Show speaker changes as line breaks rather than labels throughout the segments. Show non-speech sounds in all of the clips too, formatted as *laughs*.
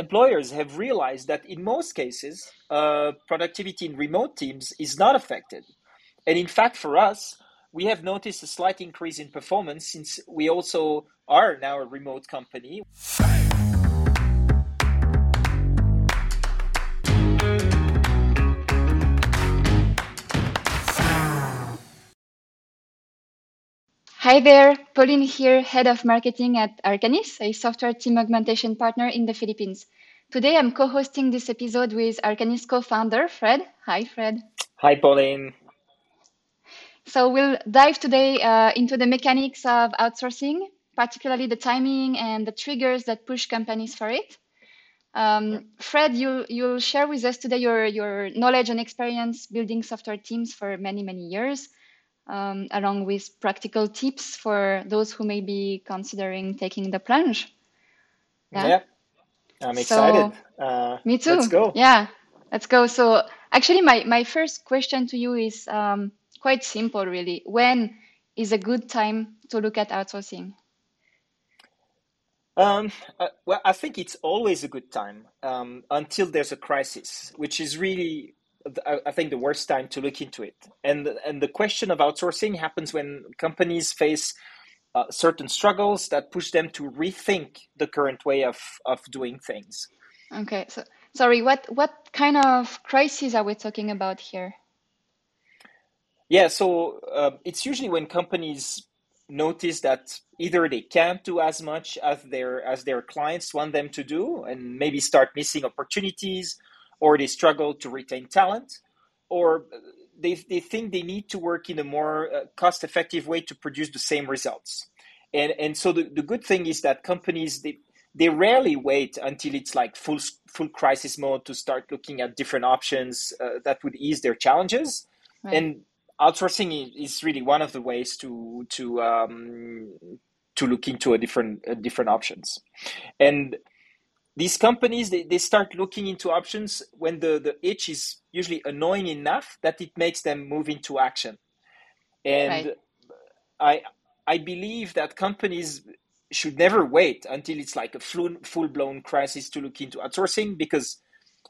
employers have realized that in most cases, uh, productivity in remote teams is not affected. And in fact, for us, we have noticed a slight increase in performance since we also are now a remote company.
Hi there, Pauline here, Head of Marketing at Arcanys, a software team augmentation partner in the Philippines. Today I'm co-hosting this episode with Arcanys co-founder Fred. Hi, Fred.
Hi, Pauline.
So we'll dive today uh, into the mechanics of outsourcing, particularly the timing and the triggers that push companies for it. Um, Fred, you, you'll share with us today your, your knowledge and experience building software teams for many, many years um, along with practical tips for those who may be considering taking the plunge.
Yeah, yeah I'm excited. So, uh,
me too.
Let's go.
Yeah, let's go. So, actually, my, my first question to you is um, quite simple, really. When is a good time to look at outsourcing?
Um, uh, well, I think it's always a good time um, until there's a crisis, which is really I think the worst time to look into it. And and the question of outsourcing happens when companies face uh, certain struggles that push them to rethink the current way of of doing things.
Okay, so sorry, what what kind of crises are we talking about here?
Yeah, so uh, it's usually when companies notice that either they can't do as much as their as their clients want them to do, and maybe start missing opportunities or they struggle to retain talent, or they, they think they need to work in a more uh, cost effective way to produce the same results. And, and so the, the good thing is that companies, they, they rarely wait until it's like full, full crisis mode to start looking at different options uh, that would ease their challenges. Right. And outsourcing is really one of the ways to, to, um, to look into a different, uh, different options. And these companies they, they start looking into options when the, the itch is usually annoying enough that it makes them move into action. And right. i i believe that companies should never wait until it's like a full, full-blown crisis to look into outsourcing because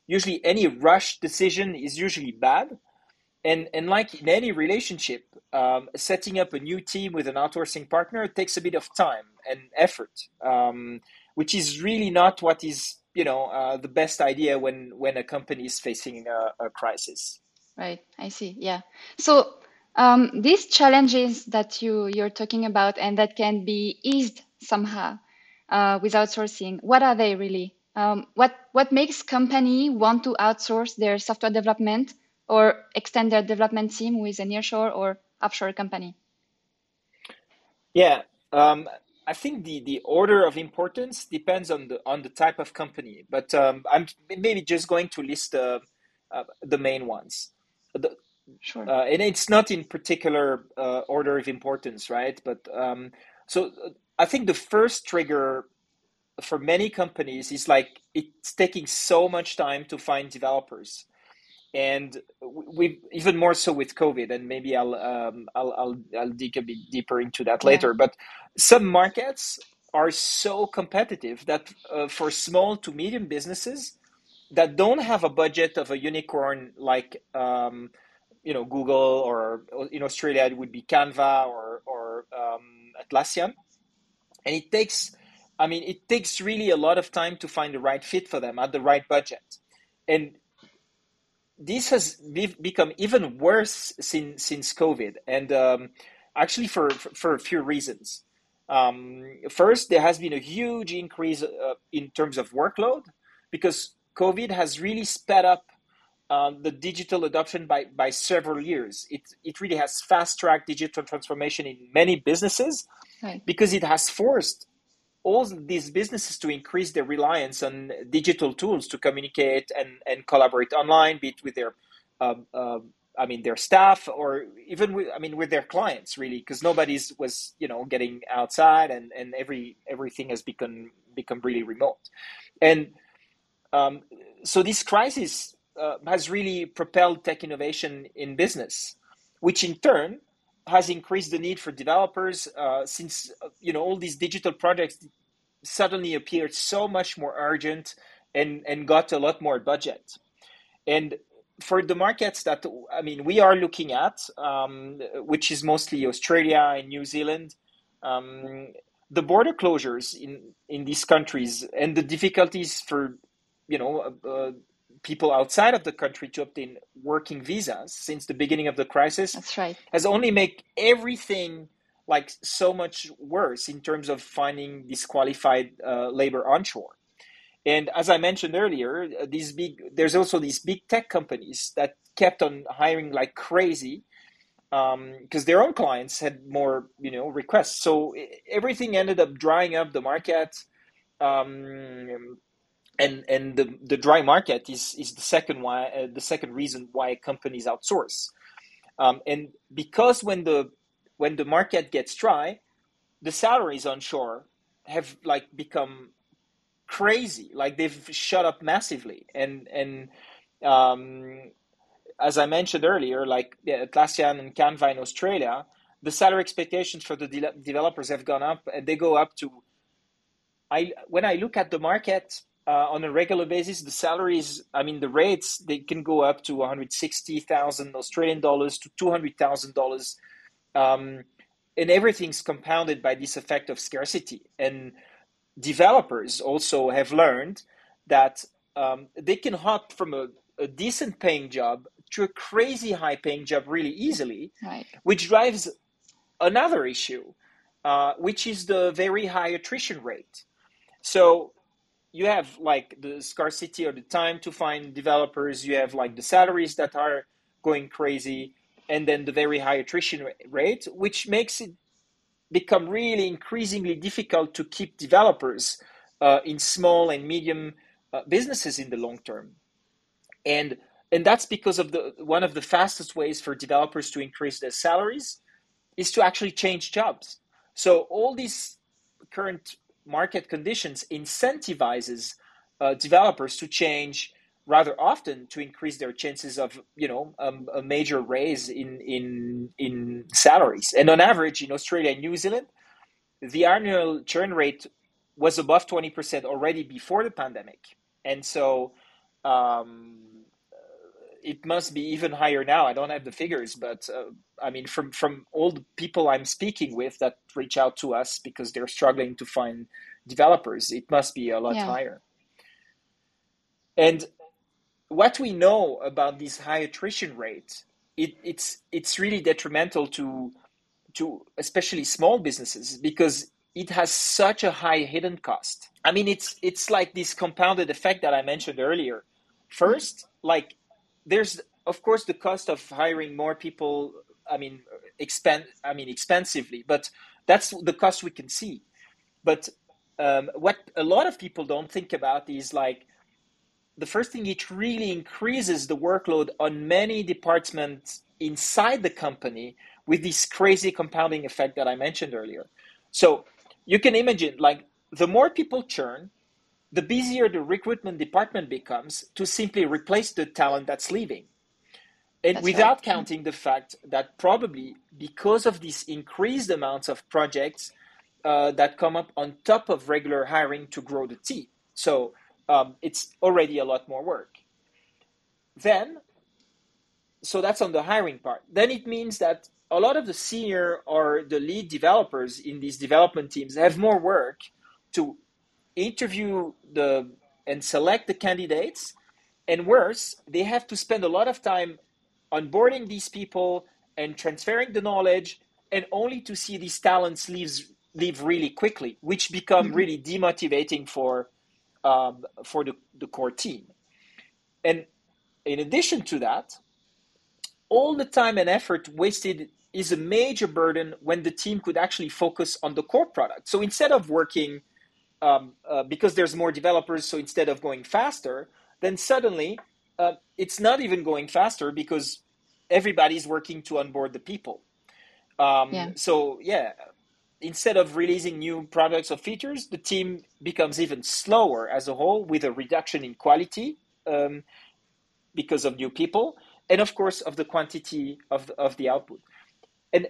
usually any rush decision is usually bad. And and like in any relationship um, setting up a new team with an outsourcing partner takes a bit of time and effort. Um, which is really not what is you know uh, the best idea when when a company is facing a, a crisis.
Right. I see. Yeah. So um, these challenges that you you're talking about and that can be eased somehow uh, with outsourcing what are they really? Um, what what makes company want to outsource their software development or extend their development team with a nearshore or offshore company?
Yeah. Um, I think the, the order of importance depends on the on the type of company, but um, I'm maybe just going to list uh, uh, the main ones. The,
sure.
Uh, and it's not in particular uh, order of importance, right? But um, so uh, I think the first trigger for many companies is like it's taking so much time to find developers and we even more so with COVID, and maybe I'll um, I'll, I'll I'll dig a bit deeper into that later. But some markets are so competitive that uh, for small to medium businesses that don't have a budget of a unicorn like um, you know Google or in Australia it would be Canva or or um, Atlassian, and it takes I mean it takes really a lot of time to find the right fit for them at the right budget, and this has be- become even worse since since COVID, and um, actually for, for, for a few reasons. Um, first, there has been a huge increase uh, in terms of workload because COVID has really sped up uh, the digital adoption by, by several years. It, it really has fast tracked digital transformation in many businesses right. because it has forced all these businesses to increase their reliance on digital tools to communicate and, and collaborate online, be it with their, um, uh, I mean, their staff or even with, I mean, with their clients, really, because nobody's was, you know, getting outside and, and every everything has become become really remote, and um, so this crisis uh, has really propelled tech innovation in business, which in turn has increased the need for developers uh, since uh, you know all these digital projects suddenly appeared so much more urgent and and got a lot more budget. And for the markets that I mean we are looking at, um, which is mostly Australia and New Zealand, um, the border closures in in these countries and the difficulties for you know uh, uh, people outside of the country to obtain working visas since the beginning of the crisis
That's right.
has only made everything like so much worse in terms of finding disqualified uh, labor onshore. And as I mentioned earlier, these big there's also these big tech companies that kept on hiring like crazy because um, their own clients had more you know requests. So everything ended up drying up the market. Um, and and the, the dry market is is the second why uh, the second reason why companies outsource. Um, and because when the when the market gets dry the salaries onshore have like become crazy. Like they've shot up massively. And and um, as I mentioned earlier like Atlassian and Canva in Australia the salary expectations for the de- developers have gone up. And they go up to I when I look at the market uh, on a regular basis, the salaries, I mean, the rates, they can go up to 160,000 Australian dollars to $200,000. Um, and everything's compounded by this effect of scarcity. And developers also have learned that um, they can hop from a, a, decent paying job to a crazy high paying job really easily,
right.
which drives another issue, uh, which is the very high attrition rate. So you have like the scarcity or the time to find developers you have like the salaries that are going crazy and then the very high attrition rate which makes it become really increasingly difficult to keep developers uh, in small and medium uh, businesses in the long term. And and that's because of the one of the fastest ways for developers to increase their salaries is to actually change jobs. So all these current market conditions incentivizes uh, developers to change rather often to increase their chances of you know um, a major raise in in in salaries. And on average in australia and new zealand the annual churn rate was above 20% already before the pandemic. And so um, it must be even higher now. I don't have the figures, but uh, I mean, from from all the people I'm speaking with that reach out to us because they're struggling to find developers, it must be a lot yeah. higher. And what we know about this high attrition rate, it, it's it's really detrimental to to especially small businesses because it has such a high hidden cost. I mean, it's it's like this compounded effect that I mentioned earlier. First, like there's of course the cost of hiring more people i mean expend i mean expensively but that's the cost we can see. But um, what a lot of people don't think about is like the first thing it really increases the workload on many departments inside the company with this crazy compounding effect that i mentioned earlier. So you can imagine like the more people churn the busier the recruitment department becomes to simply replace the talent that's leaving. And that's without right. counting the fact that probably because of these increased amounts of projects uh, that come up on top of regular hiring to grow the team. So um, it's already a lot more work. Then, so that's on the hiring part. Then it means that a lot of the senior or the lead developers in these development teams have more work to interview the and select the candidates and worse they have to spend a lot of time onboarding these people and transferring the knowledge and only to see these talents leaves leave really quickly which become mm-hmm. really demotivating for um, for the, the core team and in addition to that all the time and effort wasted is a major burden when the team could actually focus on the core product so instead of working um, uh, because there's more developers, so instead of going faster, then suddenly uh, it's not even going faster because everybody's working to onboard the people. Um, yeah. So yeah, instead of releasing new products or features, the team becomes even slower as a whole, with a reduction in quality um, because of new people, and of course of the quantity of of the output. And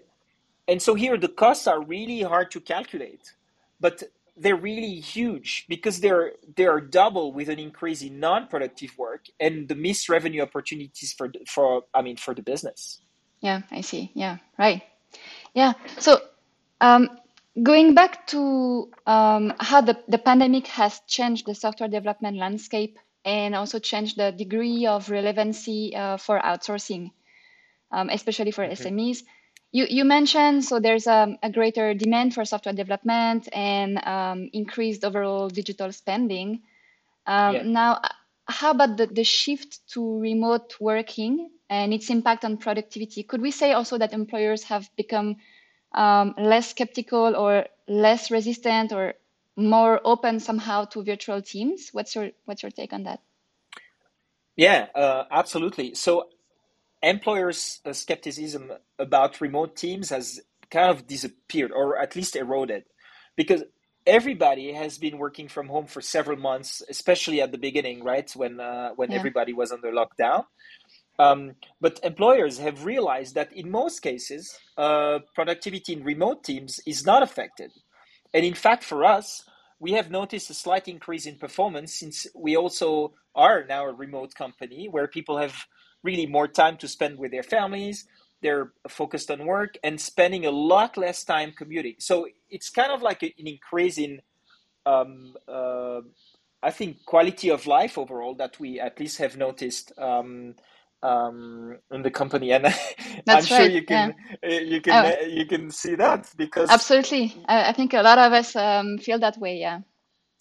and so here the costs are really hard to calculate, but they're really huge because they're they are double with an increase in non-productive work and the missed revenue opportunities for for I mean for the business.
Yeah, I see. Yeah, right. Yeah. So um, going back to um, how the, the pandemic has changed the software development landscape and also changed the degree of relevancy uh, for outsourcing, um, especially for mm-hmm. SMEs. You, you mentioned so there's a, a greater demand for software development and um, increased overall digital spending. Um, yeah. Now, how about the, the shift to remote working and its impact on productivity? Could we say also that employers have become um, less skeptical or less resistant or more open somehow to virtual teams? What's your what's your take on that?
Yeah, uh, absolutely. So employers' uh, skepticism about remote teams has kind of disappeared or at least eroded because everybody has been working from home for several months, especially at the beginning, right? When uh, when yeah. everybody was under lockdown. Um, but employers have realized that in most cases, uh, productivity in remote teams is not affected. And in fact, for us, we have noticed a slight increase in performance since we also are now a remote company where people have really more time to spend with their families. They're focused on work and spending a lot less time commuting. So it's kind of like an increase in, um, uh, I think, quality of life overall that we at least have noticed um, um, in the company, and *laughs* I'm sure you can yeah. you can oh. you can see that because
absolutely, I, I think a lot of us um, feel that way. Yeah.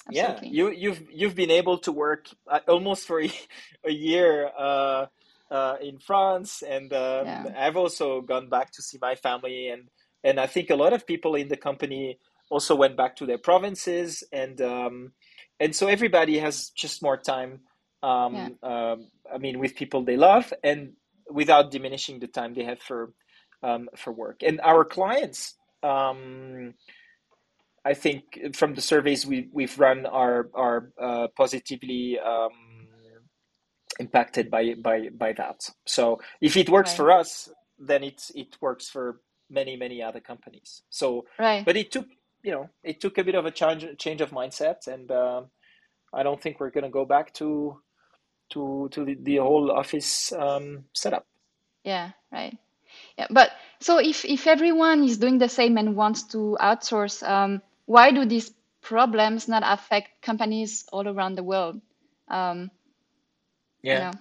Absolutely. Yeah, you you've you've been able to work uh, almost for a, *laughs* a year uh, uh, in France, and um, yeah. I've also gone back to see my family, and and I think a lot of people in the company also went back to their provinces, and um, and so everybody has just more time um, yeah. um, I mean, with people they love, and without diminishing the time they have for um, for work. And our clients, um, I think, from the surveys we we've run, are are uh, positively um, impacted by by by that. So if it works right. for us, then it it works for many many other companies. So,
right.
but it took you know it took a bit of a change change of mindset, and uh, I don't think we're going to go back to to to the, the whole office um, setup.
Yeah, right. Yeah, but so if if everyone is doing the same and wants to outsource, um, why do these problems not affect companies all around the world? Um,
yeah.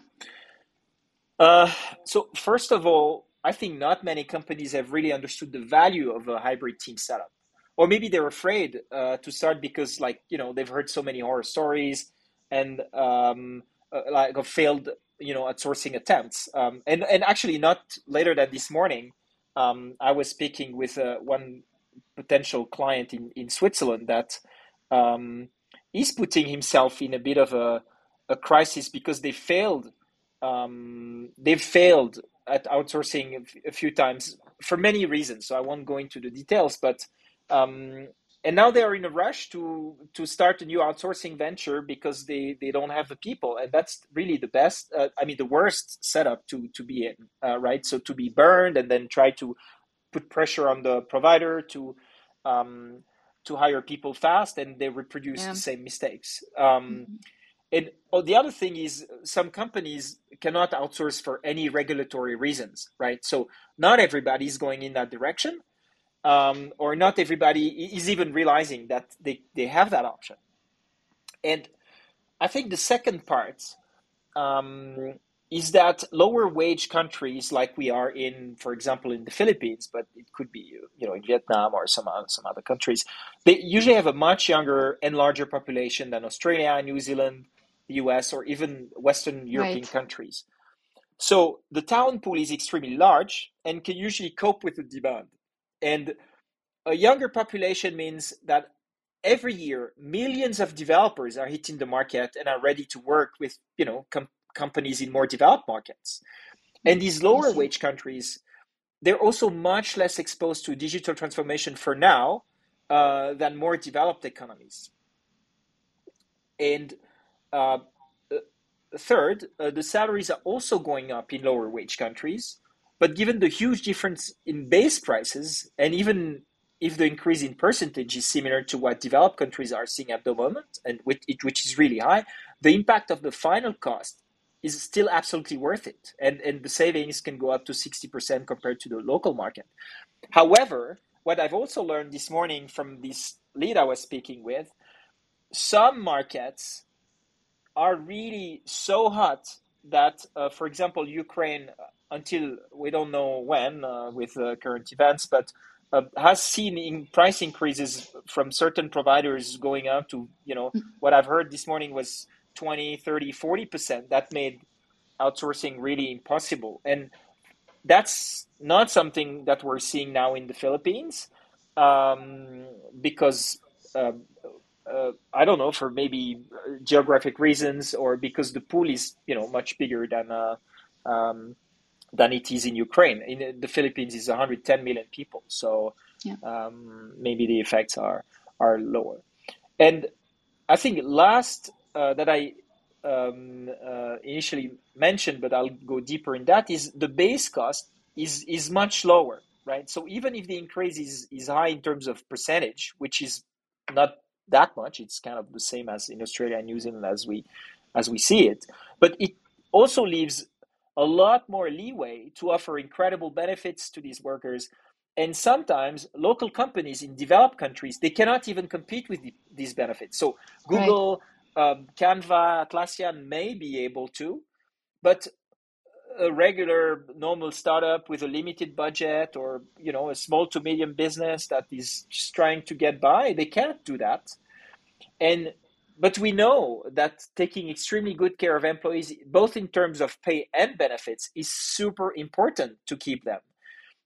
Uh, so first of all, I think not many companies have really understood the value of a hybrid team setup, or maybe they're afraid uh, to start because, like you know, they've heard so many horror stories and um, uh, like failed you know outsourcing attempts. Um, and and actually not later than this morning um, i was speaking with uh, one potential client in, in switzerland that um, is putting himself in a bit of a, a crisis because they failed um, they've failed at outsourcing a few times for many reasons so i won't go into the details but um, and now they are in a rush to to start a new outsourcing venture because they they don't have the people and that's really the best uh, i mean the worst setup to to be in uh, right so to be burned and then try to put pressure on the provider to um, to hire people fast and they reproduce yeah. the same mistakes um, mm-hmm. And oh, the other thing is some companies cannot outsource for any regulatory reasons right so not everybody is going in that direction um, or not everybody is even realizing that they, they have that option. And I think the second part um, is that lower wage countries like we are in, for example, in the Philippines, but it could be you know in Vietnam or some some other countries, they usually have a much younger and larger population than Australia, and New Zealand, the U.S., or even Western European right. countries. So the talent pool is extremely large and can usually cope with the demand. And a younger population means that every year millions of developers are hitting the market and are ready to work with you know com- companies in more developed markets and these lower wage countries they're also much less exposed to digital transformation for now uh, than more developed economies and uh, uh third uh, the salaries are also going up in lower wage countries but given the huge difference in base prices and even if the increase in percentage is similar to what developed countries are seeing at the moment, and which, which is really high, the impact of the final cost is still absolutely worth it. And, and the savings can go up to 60% compared to the local market. However, what I've also learned this morning from this lead I was speaking with, some markets are really so hot that, uh, for example, Ukraine, until we don't know when uh, with uh, current events, but uh, has seen in price increases from certain providers going up to, you know, what I've heard this morning was 20, 30, 40%. That made outsourcing really impossible. And that's not something that we're seeing now in the Philippines um, because uh, uh, I don't know for maybe geographic reasons or because the pool is you know much bigger than uh, um, than it is in Ukraine. In the Philippines is 110 million people, so yeah. um, maybe the effects are are lower. And I think last uh, that I um, uh, initially mentioned, but I'll go deeper in that, is the base cost is is much lower, right? So even if the increase is, is high in terms of percentage, which is not that much, it's kind of the same as in Australia and New Zealand as we as we see it, but it also leaves a lot more leeway to offer incredible benefits to these workers. And sometimes local companies in developed countries they cannot even compete with the, these benefits. So Google. Right um, Canva, Atlassian may be able to, but a regular normal startup with a limited budget or you know a small to medium business that is just trying to get by they can't do that. And but we know that taking extremely good care of employees both in terms of pay and benefits is super important to keep them.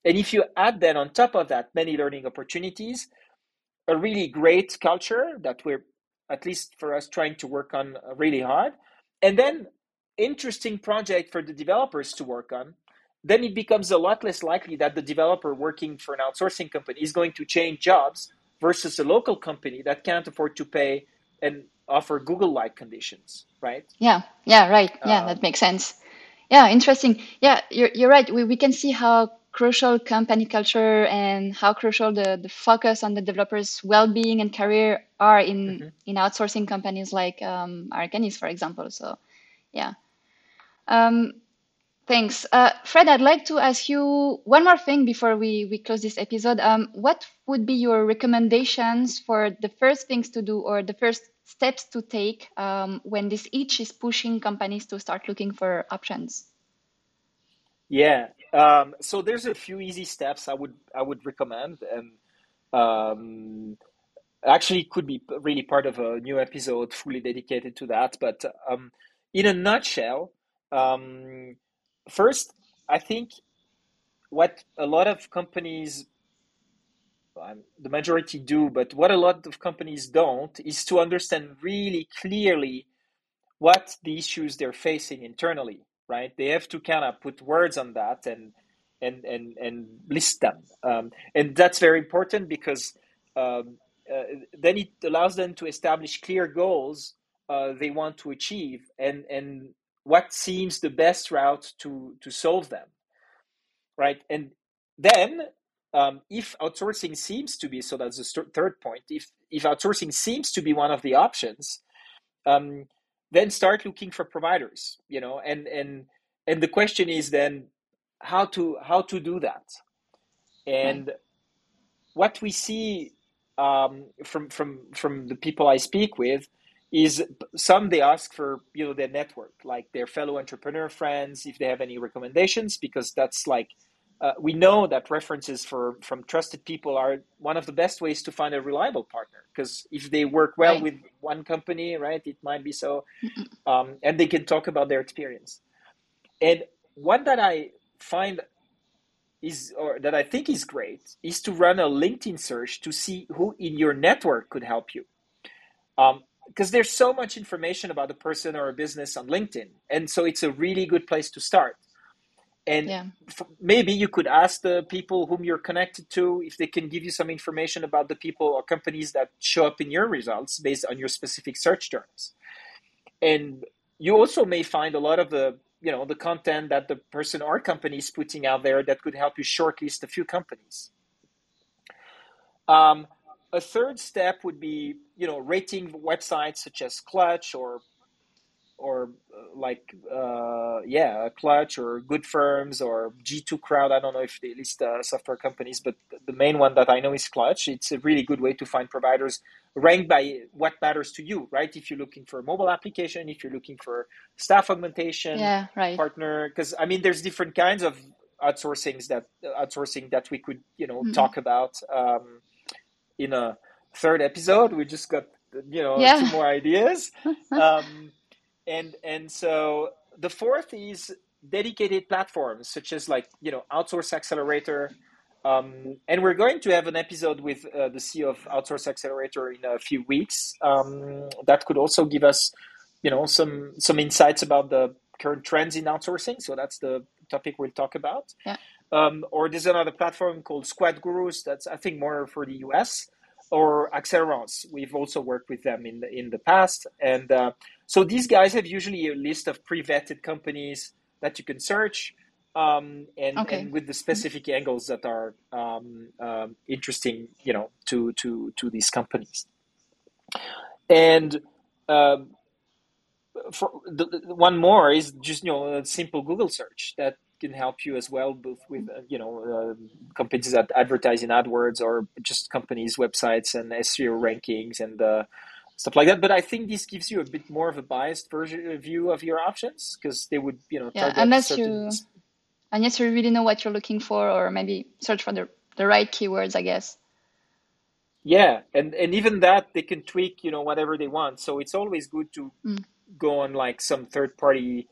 And if you add then on top of that many learning opportunities a really great culture that we're at least for us trying to work on really hard and then interesting project for the developers to work on then it becomes a lot less likely that the developer working for an outsourcing company is going to change jobs versus a local company that can't afford to pay and offer google like conditions right?
Yeah yeah right. Yeah um, that makes sense. Yeah interesting. Yeah you're, you're right. We, we can see how crucial company culture and how crucial the, the focus on the developers' well-being and career are in mm-hmm. in outsourcing companies like um, Arcanys, for example. So, yeah. Um, thanks, uh, Fred. I'd like to ask you one more thing before we we close this episode. Um, what would be your recommendations for the first things to do or the first steps to take um, when this itch is pushing companies to start looking for options?
Yeah. Um, so there's a few easy steps I would I would recommend, and um, actually could be really part of a new episode fully dedicated to that. But um, in a nutshell, um, first I think what a lot of companies the majority do, but what a lot of companies don't is to understand really clearly what the issues they're facing internally right? They have to kind of put words on that and and and and list them, um, and that's very important because um, uh, then it allows them to establish clear goals uh, they want to achieve and and what seems the best route to to solve them, right? And then um, if outsourcing seems to be so that's the third point if if outsourcing seems to be one of the options um, then start looking for providers you know and and and the question is then how to how to do that and right. what we see um, from from from the people i speak with is some they ask for you know their network like their fellow entrepreneur friends if they have any recommendations because that's like uh, we know that references for from trusted people are one of the best ways to find a reliable partner because if they work well right. with one company right it might be so um, and they can talk about their experience. And one that i find is or that i think is great is to run a linkedin search to see who in your network could help you because there's so much information about a person or a business on linkedin and so it's a really good place to start. And yeah. f- maybe you could ask the people whom you're connected to if they can give you some information about the people or companies that show up in your results based on your specific search terms. And you also may find a lot of the you know the content that the person or company is putting out there that could help you shortlist a few companies. Um, a third step would be, you know, rating websites such as Clutch or or uh, like uh, yeah, Clutch or GoodFirms or G2 Crowd. I don't know if they list uh, software companies, but the main one that I know is Clutch. It's a really good way to find providers ranked by what matters to you, right? If you're looking for a mobile application, if you're looking for staff augmentation
yeah, right.
partner, because I mean, there's different kinds of outsourcings that outsourcing that we could you know mm-hmm. talk about um, in a third episode. We just got you know yeah. two more ideas. *laughs* Um, and and so the fourth is dedicated platforms such as like you know outsource accelerator um, and we're going to have an episode with uh, the ceo of outsource accelerator in a few weeks um, that could also give us you know some some insights about the current trends in outsourcing so that's the topic we'll talk about
yeah.
Um, or there's another platform called squad gurus that's i think more for the us or Accelerance. We've also worked with them in the in the past, and uh, so these guys have usually a list of pre-vetted companies that you can search, um, and, okay. and, with the specific angles that are um, um, interesting, you know, to to to these companies. And um, for the, the one more is just you know a simple Google search that can help you as well, both with uh, you know uh, companies that advertise in AdWords or just companies' websites and SEO rankings and uh, stuff like that. But I think this gives you a bit more of a biased version uh, view of your options because they would you know
yeah, unless certain... you unless you really know what you're looking for or maybe search for the the right keywords, I guess.
Yeah, and and even that they can tweak you know whatever they want. So it's always good to mm. go on like some third party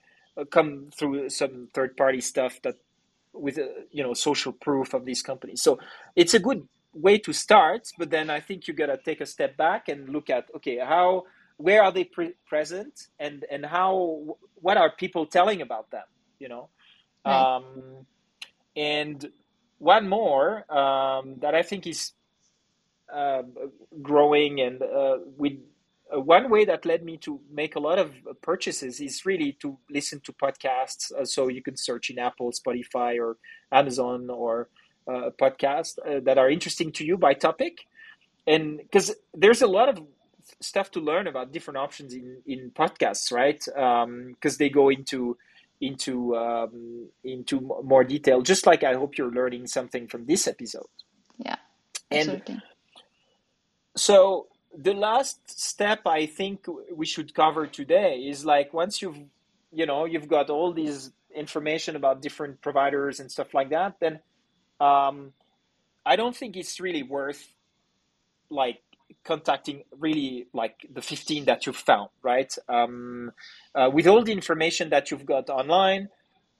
come through some third party stuff that with uh, you know social proof of these companies. So it's a good way to start, but then I think you got to take a step back and look at okay, how where are they pre- present and and how what are people telling about them, you know? Right. Um, and one more um, that I think is uh, growing and uh, with uh, one way that led me to make a lot of purchases is really to listen to podcasts. Uh, so you can search in Apple, Spotify, or Amazon, or uh, a podcast uh, that are interesting to you by topic. And because there's a lot of stuff to learn about different options in, in podcasts, right? Because um, they go into into um, into more detail. Just like I hope you're learning something from this episode.
Yeah,
absolutely. And so the last step I think we should cover today is like once you've you know you've got all these information about different providers and stuff like that, then um, I don't think it's really worth like contacting really like the 15 that you've found, right? Um, uh, with all the information that you've got online,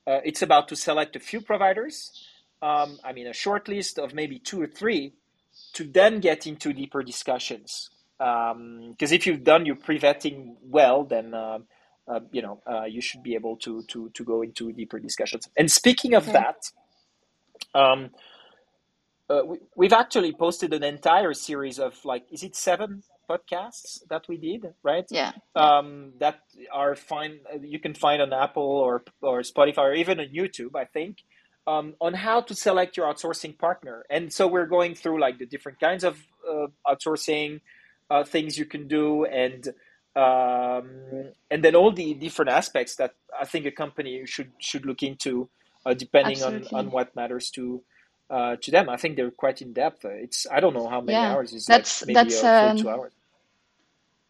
uh, it's about to select a few providers. Um, I mean, a short list of maybe two or three to then get into deeper discussions because um, if you've done your pre-vetting well, then uh, uh, you know uh, you should be able to to to go into deeper discussions. And speaking of that, um, uh, we, have actually posted an entire series of like, is it seven podcasts that we did, right?
Yeah.
Um, that are fine. You can find on Apple or or Spotify or even on YouTube, I think. Um, on how to select your outsourcing partner, and so we're going through like the different kinds of uh, outsourcing, uh, things you can do and um, and then all the different aspects that I think a company should should look into uh, depending on, on what matters to uh, to them. I think they're quite in depth. It's I don't know how many yeah, hours. is that's like maybe that's um, two hours.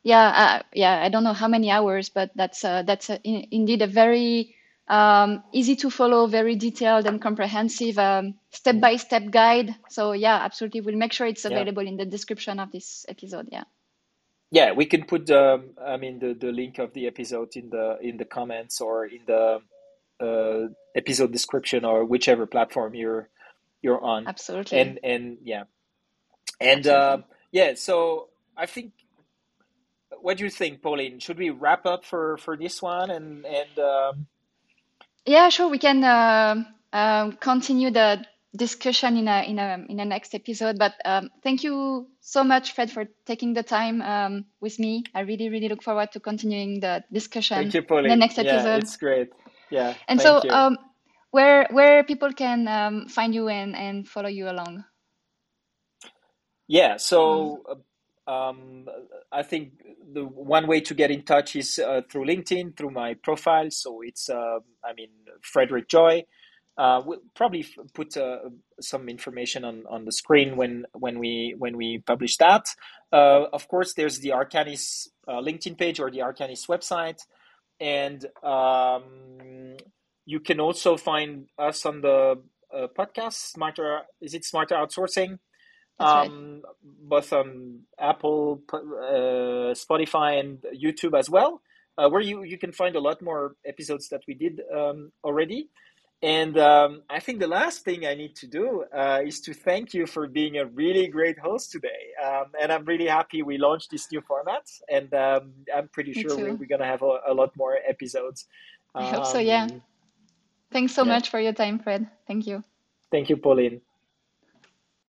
Yeah, uh, yeah. I don't know how many hours, but that's uh, that's in, indeed a very um, easy to follow, very detailed and comprehensive step by step guide. So yeah, absolutely. We'll make sure it's available yeah. in the description of this episode. Yeah.
Yeah, we can put um, I mean the, the link of the episode in the in the comments or in the uh, episode description or whichever platform you're you're on.
Absolutely.
And and yeah, and uh, yeah. So I think what do you think, Pauline? Should we wrap up for for this one and and um,
yeah, sure. We can uh, um, continue the discussion in a in a in a next episode. But um, thank you so much, Fred, for taking the time um, with me. I really really look forward to continuing the discussion.
Thank you, Pauline.
In the next episode.
Yeah, it's great. Yeah.
And so, um, where where people can um, find you and and follow you along.
yeah, so uh, um, I think the one way to get in touch is uh, through LinkedIn, through my profile. So it's, uh, I mean, Frédéric Joye. Uh, we'll probably put uh, some information on, on the screen when when we when we publish that. Uh, of course, there's the Arcanys uh, LinkedIn page or the Arcanys website, and um, you can also find us on the podcast Smarter. Is it Smarter Outsourcing? Um, right. both on Apple, uh, Spotify, and YouTube as well, where you you can find a lot more episodes that we did um, already. And um, I think the last thing I need to do uh, is to thank you for being a really great host today. Um, and I'm really happy we launched this new format. And um, I'm pretty Me sure we, are going to have a, a, lot more episodes.
I hope so, yeah. Um, Thanks so yeah. much for your time, Fred. Thank you.
Thank you, Pauline.